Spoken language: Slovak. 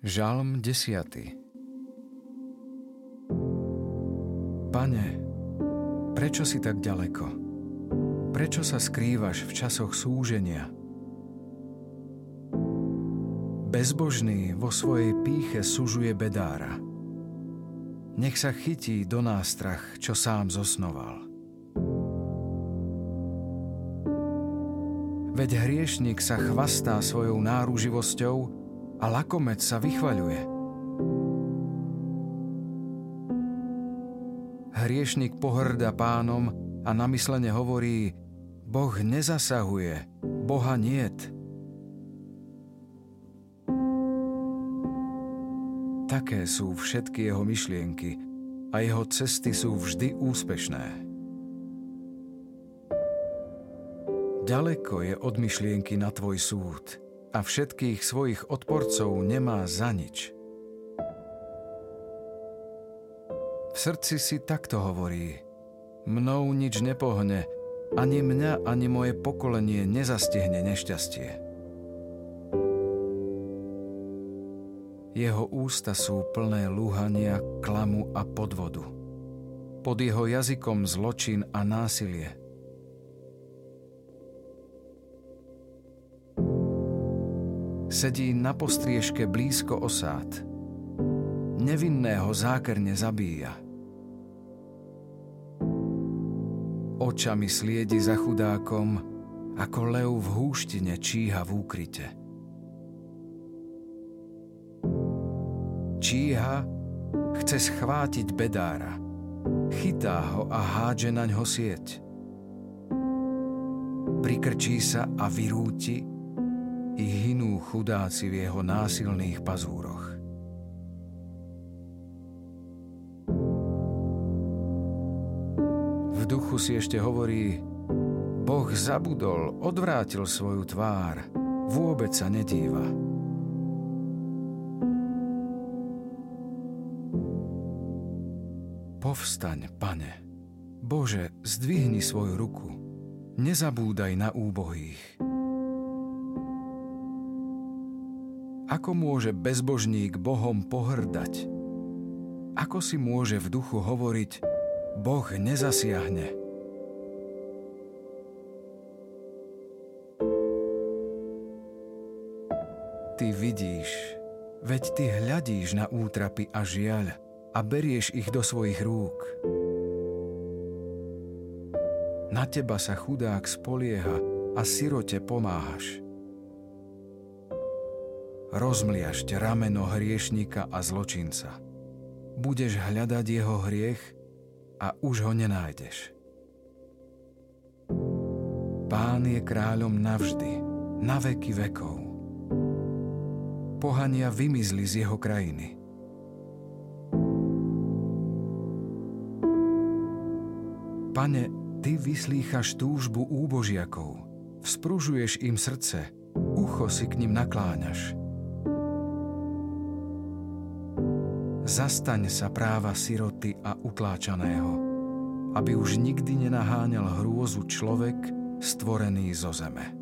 Žalm 10. Pane, prečo si tak ďaleko? Prečo sa skrývaš v časoch súženia? Bezbožný vo svojej píche sužuje bedára. Nech sa chytí do nástrach, čo sám zosnoval. Veď hriešnik sa chvastá svojou náruživosťou, a lakomec sa vychvaľuje. Hriešnik pohrda pánom a namyslene hovorí Boh nezasahuje, Boha niet. Také sú všetky jeho myšlienky a jeho cesty sú vždy úspešné. Ďaleko je od myšlienky na tvoj súd – a všetkých svojich odporcov nemá za nič. V srdci si takto hovorí, mnou nič nepohne, ani mňa, ani moje pokolenie nezastihne nešťastie. Jeho ústa sú plné lúhania, klamu a podvodu. Pod jeho jazykom zločin a násilie – sedí na postriežke blízko osád. Nevinného zákerne zabíja. Očami sliedi za chudákom, ako lev v húštine číha v úkryte. Číha, chce schvátiť bedára, chytá ho a hádže naň ho sieť. Prikrčí sa a vyrúti, i hinú chudáci v jeho násilných pazúroch. V duchu si ešte hovorí, Boh zabudol, odvrátil svoju tvár, vôbec sa nedíva. Povstaň, pane. Bože, zdvihni svoju ruku. Nezabúdaj na úbohých. Ako môže bezbožník Bohom pohrdať? Ako si môže v duchu hovoriť, Boh nezasiahne? Ty vidíš, veď ty hľadíš na útrapy a žiaľ a berieš ich do svojich rúk. Na teba sa chudák spolieha a sirote pomáhaš rozmliašť rameno hriešnika a zločinca. Budeš hľadať jeho hriech a už ho nenájdeš. Pán je kráľom navždy, na veky vekov. Pohania vymizli z jeho krajiny. Pane, Ty vyslýchaš túžbu úbožiakov, vzpružuješ im srdce, ucho si k ním nakláňaš – Zastaň sa práva siroty a utláčaného, aby už nikdy nenaháňal hrôzu človek stvorený zo zeme.